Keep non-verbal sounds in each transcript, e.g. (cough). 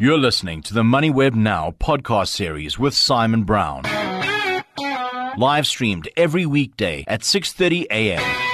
You're listening to the MoneyWeb Now podcast series with Simon Brown. Live streamed every weekday at 6:30 a.m.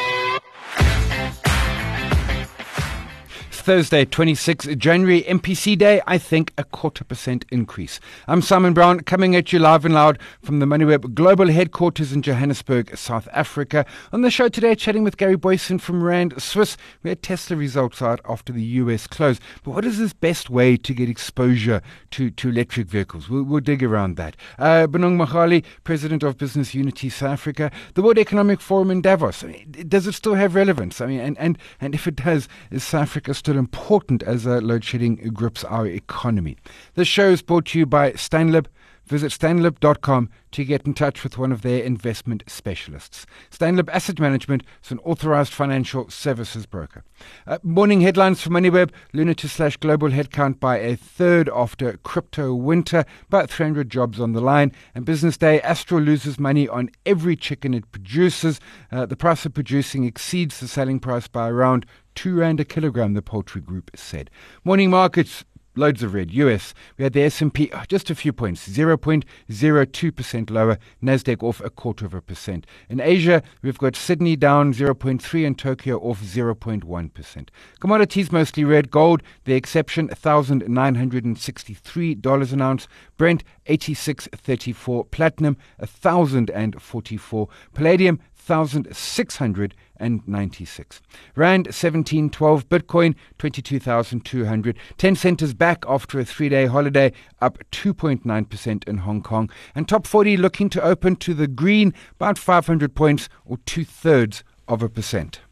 Thursday, 26 January, MPC Day, I think a quarter percent increase. I'm Simon Brown, coming at you live and loud from the MoneyWeb Global Headquarters in Johannesburg, South Africa. On the show today, chatting with Gary Booysen from Rand Swiss. We had Tesla results out after the US close. But what is this best way to get exposure to, to electric vehicles? We'll, we'll dig around that. Uh, Bonang Mohale, President of Business Unity South Africa. The World Economic Forum in Davos. I mean, does it still have relevance? I mean, and, and, and if it does, is South Africa still important as uh, load shedding grips our economy. This show is brought to you by Stanlib. Visit stanlib.com to get in touch with one of their investment specialists. Stanlib Asset Management is an authorized financial services broker. Uh, morning headlines from MoneyWeb. Luno to slash global headcount by a third after crypto winter. About 300 jobs on the line. And business day, Astral loses money on every chicken it produces. Uh, the price of producing exceeds the selling price by around two rand a kilogram, the poultry group said. Morning markets. Loads of red. US, we had the S&P oh, just a few points, 0.02% lower. Nasdaq off a quarter of a percent. In Asia, we've got Sydney down 0.3 and Tokyo off 0.1%. Commodities mostly red. Gold, the exception, $1,963 an ounce. Brent 86.34. Platinum 1,044. Palladium 1,696. Rand 1712, Bitcoin 22,200. Tencent is back after a three day holiday, up 2.9% in Hong Kong. And top 40 looking to open to the green, about 500 points or two thirds of a percent.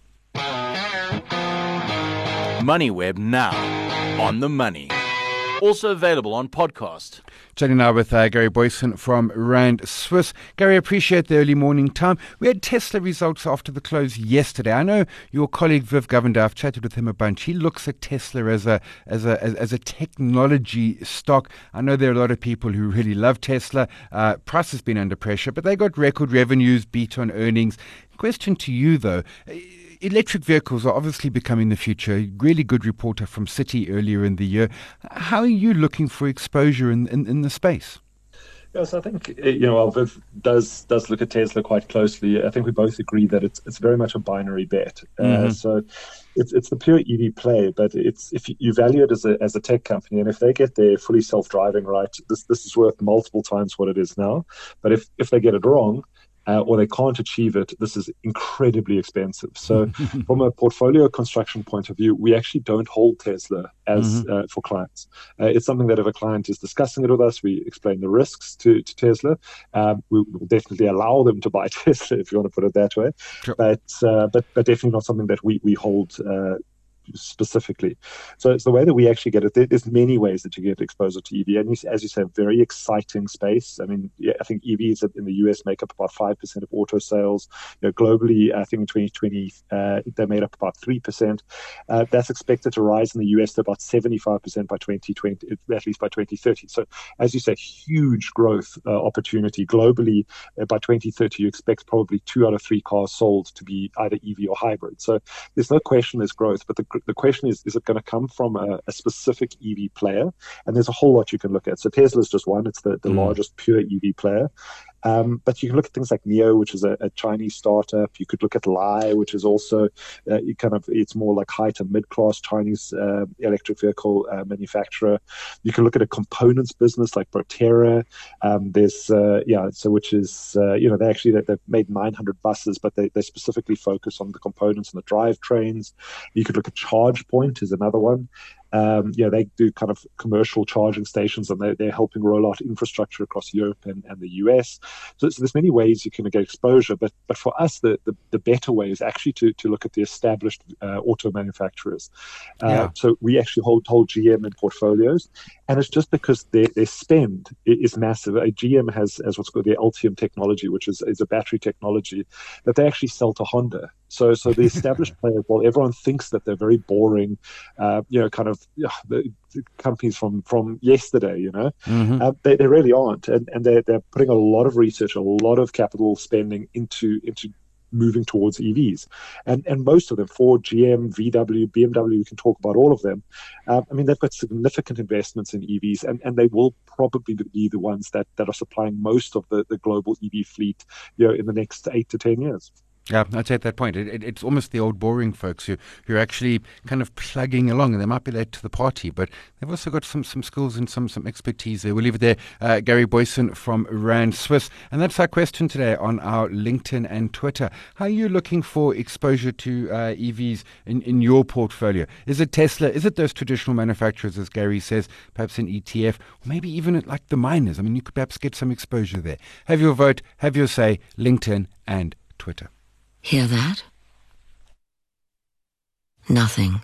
MoneyWeb now on the money. Also available on podcast. Chatting now with uh, Gary Booysen from Rand Swiss. Gary, appreciate the early morning time. We had Tesla results after the close yesterday. I know your colleague Viv Govender, I've chatted with him a bunch. He looks at Tesla as a as a as, as a technology stock. I know there are a lot of people who really love Tesla. Uh, price has been under pressure, but they got record revenues, beat on earnings. Question to you though electric vehicles are obviously becoming the future. Really good reporter from Citi earlier in the year. How are you looking for exposure in, in, in the space? Yes, I think eh, you know Viv does does look at Tesla quite closely. I think we both agree that it's it's very much a binary bet. Uh, mm-hmm. Uh, so it's it's the pure EV play, but it's if you value it as a as a tech company, and if they get their fully self driving right, this this is worth multiple times what it is now. But if if they get it wrong, uh, or they can't achieve it, this is incredibly expensive. So, (laughs) from a portfolio construction point of view, we actually don't hold Tesla as mm-hmm. uh, for clients. Uh, it's something that if a client is discussing it with us, we explain the risks to, to Tesla. Um, we will definitely allow them to buy (laughs) Tesla if you want to put it that way, sure. but, uh, but but definitely not something that we we hold uh, specifically. So it's the way that we actually get it. There's many ways that you get exposure to EV, and as you say, very exciting space. I mean, yeah, I think EVs in the US make up about five percent of auto sales. You know, globally, I think in 2020 uh, they made up about three percent. Uh, that's expected to rise in the US to about 75 percent by 2020, at least by 2030. So, as you say, huge growth uh, opportunity globally. Uh, by 2030, you expect probably two out of three cars sold to be either EV or hybrid. So, there's no question there's growth, but the the question is, is it going to come from a, a, specific EV player? And there's a whole lot you can look at. So Tesla is just one. It's the, the mm. largest pure EV player. Um, but you can look at things like NIO, which is a, a Chinese startup. You could look at Li, which is also uh, kind of it's more like high to mid class Chinese uh, electric vehicle uh, manufacturer. You can look at a components business like Proterra. Um, there's uh, yeah, so which is uh, you know they actually they, have made 900 buses, but they, they specifically focus on the components and the drivetrains. You could look at ChargePoint is another one um, you know, they do kind of commercial charging stations and they're, they're helping roll out infrastructure across Europe and, and the US. So, so, there's many ways you can get exposure, but but for us, the, the, the better way is actually to, to look at the established uh, auto manufacturers. Uh, yeah. So we actually hold, hold GM in portfolios, and it's just because their, their spend is massive. A GM has, has what's called their Ultium technology, which is, is a battery technology that they actually sell to Honda. So, so the established (laughs) players, while everyone thinks that they're very boring, uh, you know, kind of yeah, the, the companies from from yesterday, you know, mm-hmm. uh, they, they really aren't, and and they're they're putting a lot of research, a lot of capital spending into into moving towards EVs. And and most of them, Ford, GM, VW, BMW, we can talk about all of them. Um, I mean, they've got significant investments in EVs, and, and they will probably be the ones that, that are supplying most of the, the global EV fleet you know, in the next eight to 10 years. Yeah, I'd say at that point, it, it, it's almost the old boring folks who, who are actually kind of plugging along, and they might be late to the party, but they've also got some, some skills and some, some expertise there. We'll leave it there. Uh, Gary Booysen from Rand Swiss. And that's our question today on our LinkedIn and Twitter. How are you looking for exposure to uh, EVs in, in your portfolio? Is it Tesla? Is it those traditional manufacturers, as Gary says, perhaps an ETF, or maybe even like the miners? I mean, you could perhaps get some exposure there. Have your vote, have your say, LinkedIn and Twitter. Hear that? Nothing.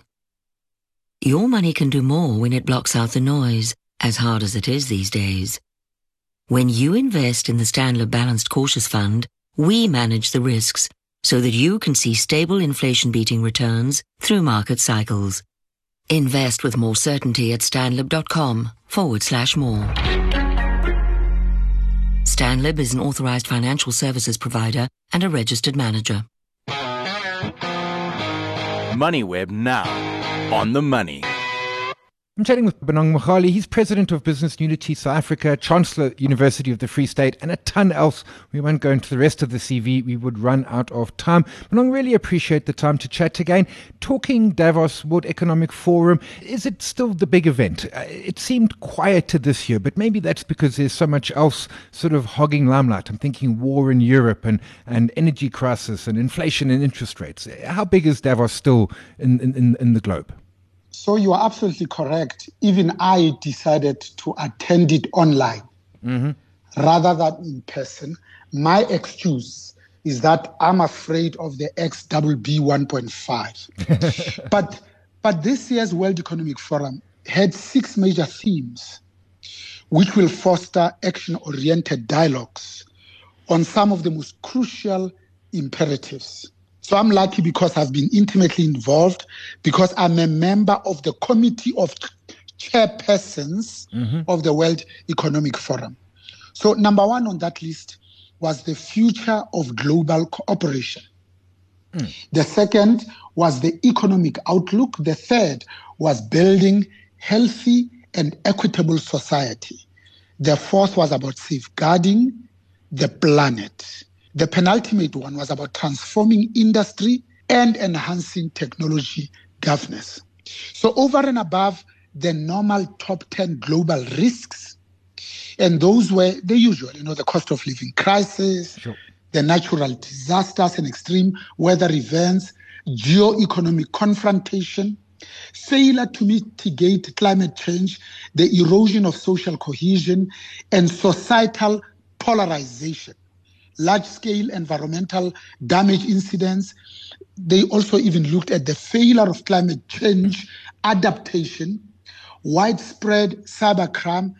Your money can do more when it blocks out the noise, as hard as it is these days. When you invest in the Stanlib Balanced Cautious Fund, we manage the risks so that you can see stable inflation beating returns through market cycles. Invest with more certainty at stanlib.com forward slash more. Stanlib is an authorized financial services provider and a registered manager. MoneyWeb now on the money. I'm chatting with Bonang Mohale. He's president of Business Unity South Africa, Chancellor University of the Free State, and a ton else. We won't go into the rest of the CV. We would run out of time. Bonang, really appreciate the time to chat again. Talking Davos World Economic Forum, is it still the big event? Uh, it seemed quieter this year, but maybe that's because there's so much else sort of hogging limelight. I'm thinking war in Europe and, and energy crisis and inflation and interest rates. How big is Davos still in, in, in the globe? So you are absolutely correct. Even I decided to attend it online mm-hmm. rather than in person. My excuse is that I'm afraid of the XBB 1.5. (laughs) but but this year's World Economic Forum had six major themes which will foster action-oriented dialogues on some of the most crucial imperatives so I'm lucky because I've been intimately involved because I'm a member of the committee of chairpersons mm-hmm. of the World Economic Forum. So number one on that list was the future of global cooperation. Mm. The second was the economic outlook. The third was building healthy and equitable society. The fourth was about safeguarding the planet. The penultimate one was about transforming industry and enhancing technology governance. So, over and above the normal top 10 global risks, and those were the usual, you know, the cost of living crisis, sure. the natural disasters and extreme weather events, geo-economic confrontation, failure to mitigate climate change, the erosion of social cohesion, and societal polarization large scale environmental damage incidents. They also even looked at the failure of climate change adaptation, widespread cybercrime,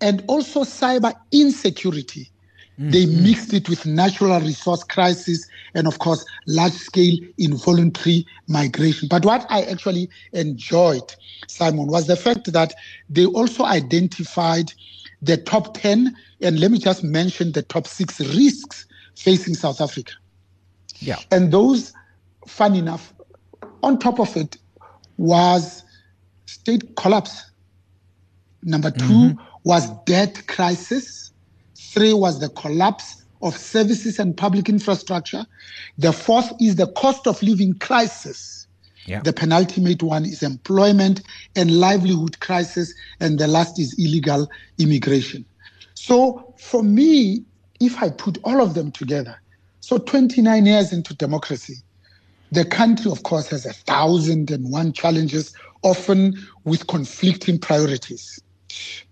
and also cyber insecurity. Mm-hmm. They mixed it with natural resource crisis and, of course, large scale involuntary migration. But what I actually enjoyed, Simon, was the fact that they also identified the top 10, and let me just mention the top six risks facing South Africa. Yeah. And those, fun enough, on top of it was state collapse. Number 2 mm-hmm. was debt crisis. Three was the collapse of services and public infrastructure. The fourth is the cost of living crisis. Yeah. The penultimate one is employment and livelihood crisis. And the last is illegal immigration. So for me, if I put all of them together, so 29 years into democracy, the country, of course, has a thousand and one challenges, often with conflicting priorities.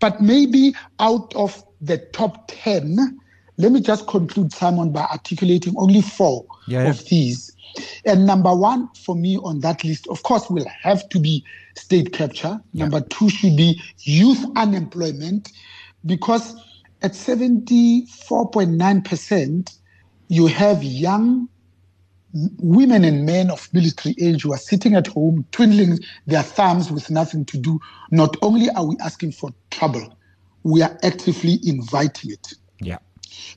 But maybe out of the top 10, let me just conclude, Simon, by articulating only four yeah, of these and number one for me on that list, of course, will have to be state capture. Yeah. Number two should be youth unemployment, because at 74.9%, you have young women and men of military age who are sitting at home, twiddling their thumbs with nothing to do. Not only are we asking for trouble, we are actively inviting it. Yeah.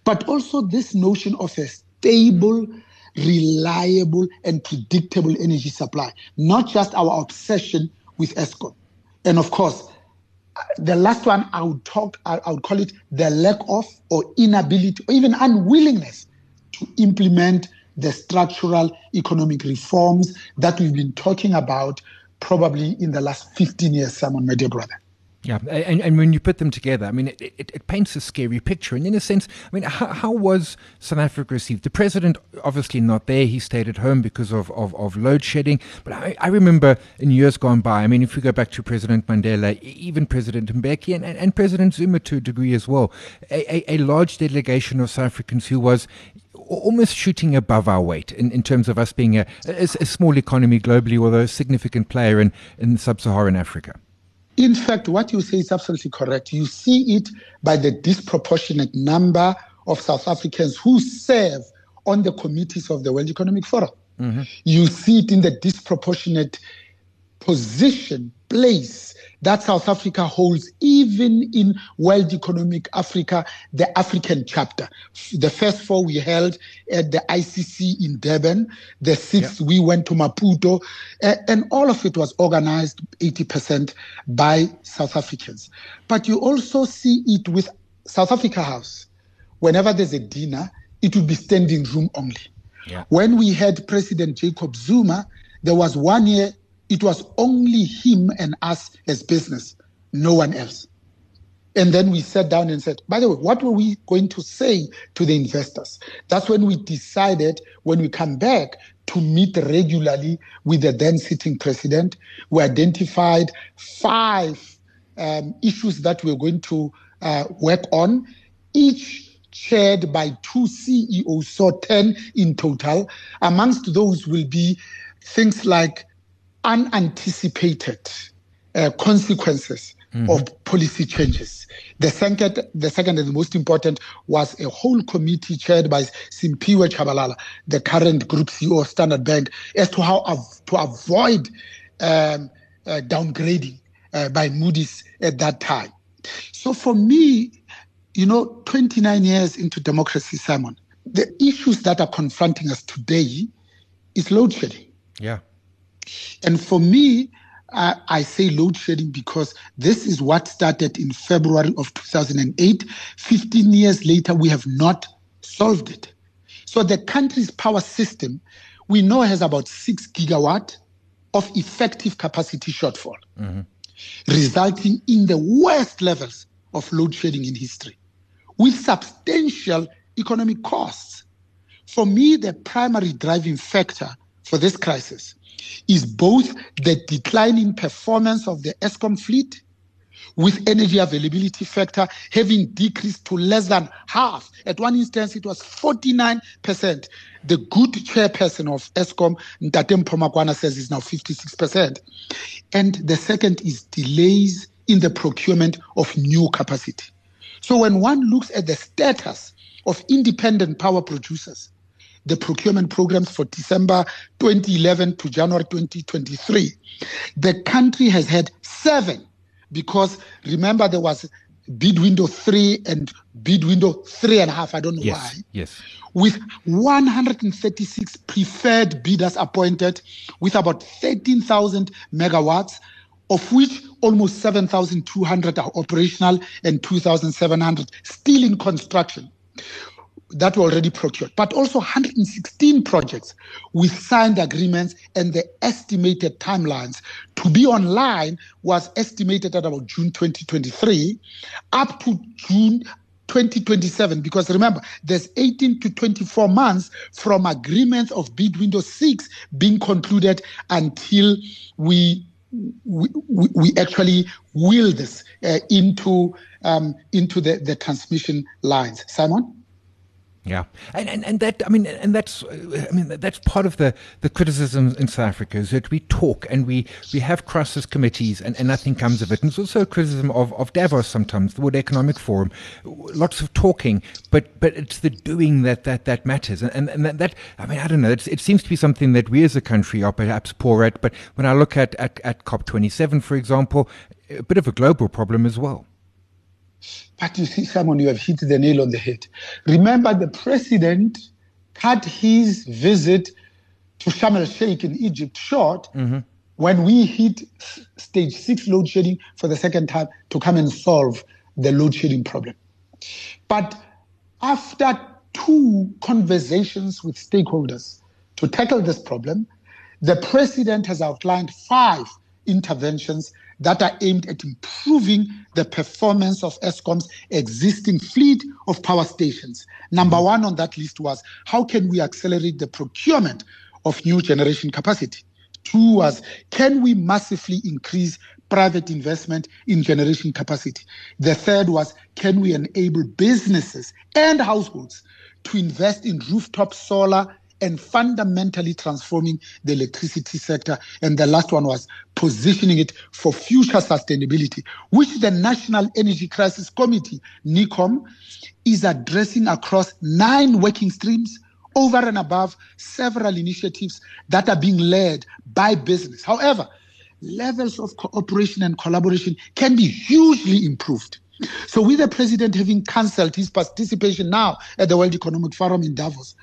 But also this notion of a stable reliable and predictable energy supply, not just our obsession with Eskom. And of course, the last one I would talk, I would call it the lack of or inability or even unwillingness to implement the structural economic reforms that we've been talking about probably in the last 15 years, Simon, my dear brother. Yeah, and, and when you put them together, I mean, it, it, it, paints a scary picture. And in a sense, I mean, how, how, was South Africa received? The president, obviously not there. He stayed at home because of, of, of load shedding. But I, I, remember in years gone by, I mean, if we go back to President Mandela, even President Mbeki and, and, and President Zuma to a degree as well, a, a, a large delegation of South Africans who was almost shooting above our weight in, in terms of us being a, a, a small economy globally, although a significant player in, in sub Saharan Africa. In fact, what you say is absolutely correct. You see it by the disproportionate number of South Africans who serve on the committees of the World Economic Forum. Mm-hmm. You see it in the disproportionate position, place that South Africa holds, even in World Economic Africa, the African chapter. The first four we held at the ICC in Durban, the sixth yeah. we went to Maputo, and all of it was organized 80% by South Africans. But you also see it with South Africa House. Whenever there's a dinner, it will be standing room only. Yeah. When we had President Jacob Zuma, there was one year it was only him and us as business, no one else. And then we sat down and said, by the way, what were we going to say to the investors? That's when we decided, when we come back, to meet regularly with the then sitting president. We identified five um, issues that we we're going to uh, work on, each chaired by two CEOs, so 10 in total. Amongst those will be things like unanticipated uh, consequences mm-hmm. of policy changes. The second, the second and the most important was a whole committee chaired by Simphiwe Tshabalala, the current group CEO of Standard Bank, as to how av- to avoid um, uh, downgrading uh, by Moody's at that time. So for me, you know, 29 years into democracy, Simon, the issues that are confronting us today is load shedding. Yeah. And for me, uh, I say load shedding because this is what started in February of 2008. 15 years later, we have not solved it. So the country's power system, we know has about six gigawatt of effective capacity shortfall, mm-hmm. resulting in the worst levels of load shedding in history, with substantial economic costs. For me, the primary driving factor for this crisis is both the declining performance of the Eskom fleet with energy availability factor having decreased to less than half. At one instance, it was 49%. The good chairperson of Eskom, Ntate Mpho says is now 56%. And the second is delays in the procurement of new capacity. So when one looks at the status of independent power producers, the procurement programs for December 2011 to January 2023. The country has had seven because remember there was bid window three and bid window three and a half. I don't know yes, why. Yes. With 136 preferred bidders appointed, with about 13,000 megawatts, of which almost 7,200 are operational and 2,700 still in construction that were already procured, but also 116 projects with signed agreements and the estimated timelines. To be online was estimated at about June 2023 up to June 2027 because remember there's 18 to 24 months from agreements of bid window 6 being concluded until we we, we actually wheel this uh, into um, into the, the transmission lines. Simon yeah, and, and and that I mean, and that's I mean that's part of the the criticism in South Africa is that we talk and we we have crisis committees and, and nothing comes of it. And it's also a criticism of, of Davos sometimes, the World Economic Forum, lots of talking, but but it's the doing that that that matters. And and, and that, that I mean I don't know. it seems to be something that we as a country are perhaps poor at. But when I look at at, at COP twenty seven, for example, a bit of a global problem as well. But you see, Simon, you have hit the nail on the head. Remember, the president cut his visit to Sharm el Sheikh in Egypt short mm-hmm. when we hit stage six load shedding for the second time to come and solve the load shedding problem. But after two conversations with stakeholders to tackle this problem, the president has outlined five interventions that are aimed at improving the performance of Eskom's existing fleet of power stations. Number mm-hmm. one on that list was how can we accelerate the procurement of new generation capacity? Two was can we massively increase private investment in generation capacity? The third was can we enable businesses and households to invest in rooftop solar and fundamentally transforming the electricity sector. And the last one was positioning it for future sustainability, which the National Energy Crisis Committee, NECOM, is addressing across nine working streams over and above several initiatives that are being led by business. However, levels of cooperation and collaboration can be hugely improved. So, with the president having cancelled his participation now at the World Economic Forum in Davos,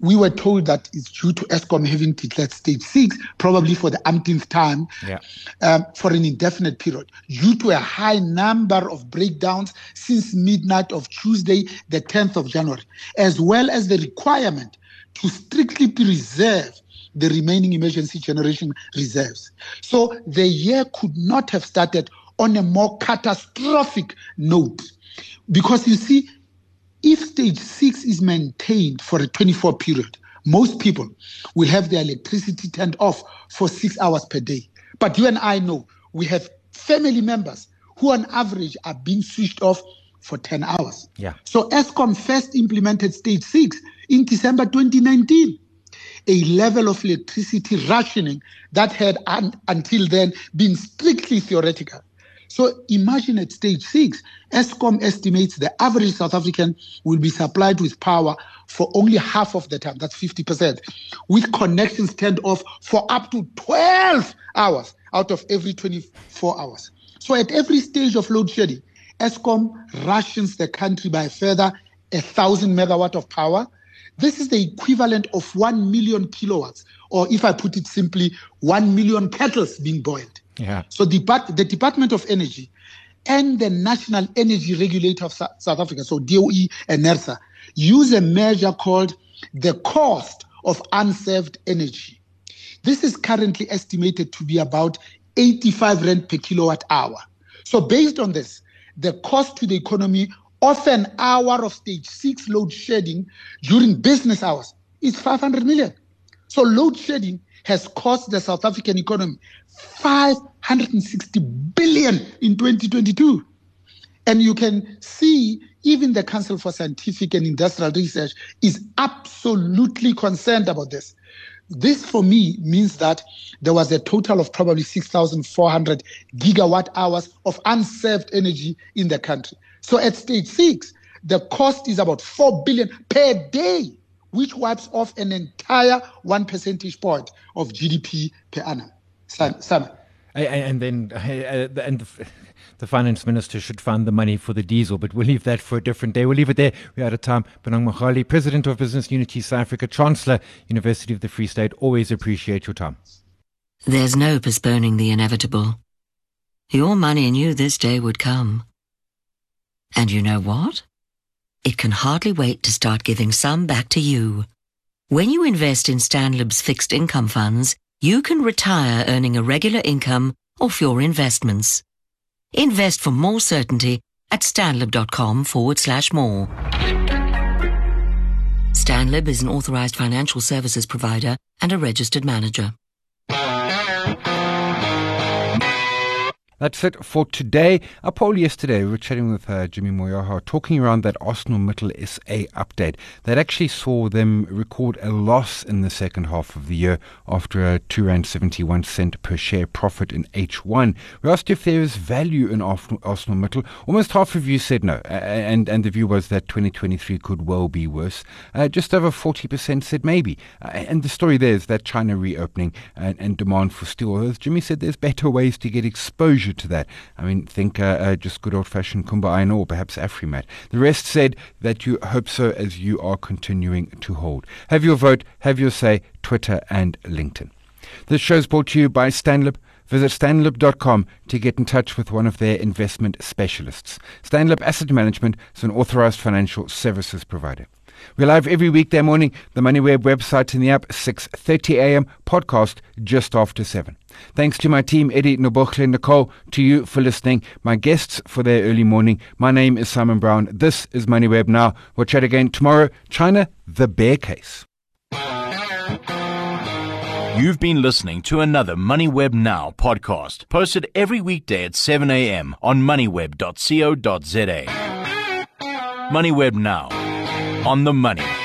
we were told that it's due to Eskom having declared stage six, probably for the umpteenth time, yeah. um, for an indefinite period, due to a high number of breakdowns since midnight of Tuesday, the 10th of January, as well as the requirement to strictly preserve the remaining emergency generation reserves. So the year could not have started on a more catastrophic note. Because you see, if stage six is maintained for a 24 period, most people will have their electricity turned off for six hours per day. But you and I know we have family members who, on average, are being switched off for 10 hours. Yeah. So Eskom first implemented stage six in December 2019 a level of electricity rationing that had un- until then been strictly theoretical. So imagine at stage six, Eskom estimates the average South African will be supplied with power for only half of the time, that's 50%, with connections turned off for up to 12 hours out of every 24 hours. So at every stage of load shedding, Eskom rations the country by further a 1,000 megawatt of power. This is the equivalent of 1 million kilowatts, or if I put it simply, 1 million kettles being boiled. So the, the Department of Energy and the National Energy Regulator of South Africa, so DOE and NERSA, use a measure called the cost of unserved energy. This is currently estimated to be about 85 rand per kilowatt hour. So based on this, the cost to the economy of an hour of stage six load shedding during business hours is 500 million. So load shedding has cost the South African economy 560 billion in 2022. And you can see even the Council for Scientific and Industrial Research is absolutely concerned about this. This for me means that there was a total of probably 6,400 gigawatt hours of unserved energy in the country. So at stage six, the cost is about 4 billion per day which wipes off an entire one percentage point of GDP per annum. Sam. And then, (laughs) and the finance minister should fund the money for the diesel, but we'll leave that for a different day. We'll leave it there. We're out of time. Bonang Mohale, President of Business Unity South Africa, Chancellor, University of the Free State, always appreciate your time. There's no postponing the inevitable. Your money knew this day would come. And you know what? It can hardly wait to start giving some back to you. When you invest in Stanlib's fixed income funds, you can retire earning a regular income off your investments. Invest for more certainty at stanlib.com forward slash more. Stanlib is an authorized financial services provider and a registered manager. That's it for today. A poll yesterday, we were chatting with uh, Jimmy Moyaha, talking around that Arsenal ArcelorMittal SA update that actually saw them record a loss in the second half of the year after a $2.71 cent cent per share profit in H1. We asked if there is value in Arsenal ArcelorMittal. Almost half of you said no, and, and the view was that 2023 could well be worse. Uh, just over 40% said maybe. Uh, and the story there is that China reopening and, and demand for steel. As Jimmy said, there's better ways to get exposure exposure to that. I mean, think uh, uh, just good old fashioned Kumba or perhaps Afrimat. The rest said that you hope so as you are continuing to hold. Have your vote, have your say, Twitter and LinkedIn. This show is brought to you by Stanlib. Visit stanlib.com to get in touch with one of their investment specialists. Stanlib Asset Management is an authorized financial services provider. We're live every weekday morning, the MoneyWeb website and the app, 6.30 a.m., podcast just after 7. Thanks to my team, Eddie, Nobochle, Nicole, to you for listening, my guests for their early morning. My name is Simon Brown. This is MoneyWeb Now. We'll chat again tomorrow. China, the bear case. You've been listening to another MoneyWeb Now podcast, posted every weekday at 7 a.m. on moneyweb.co.za. MoneyWeb Now on the money.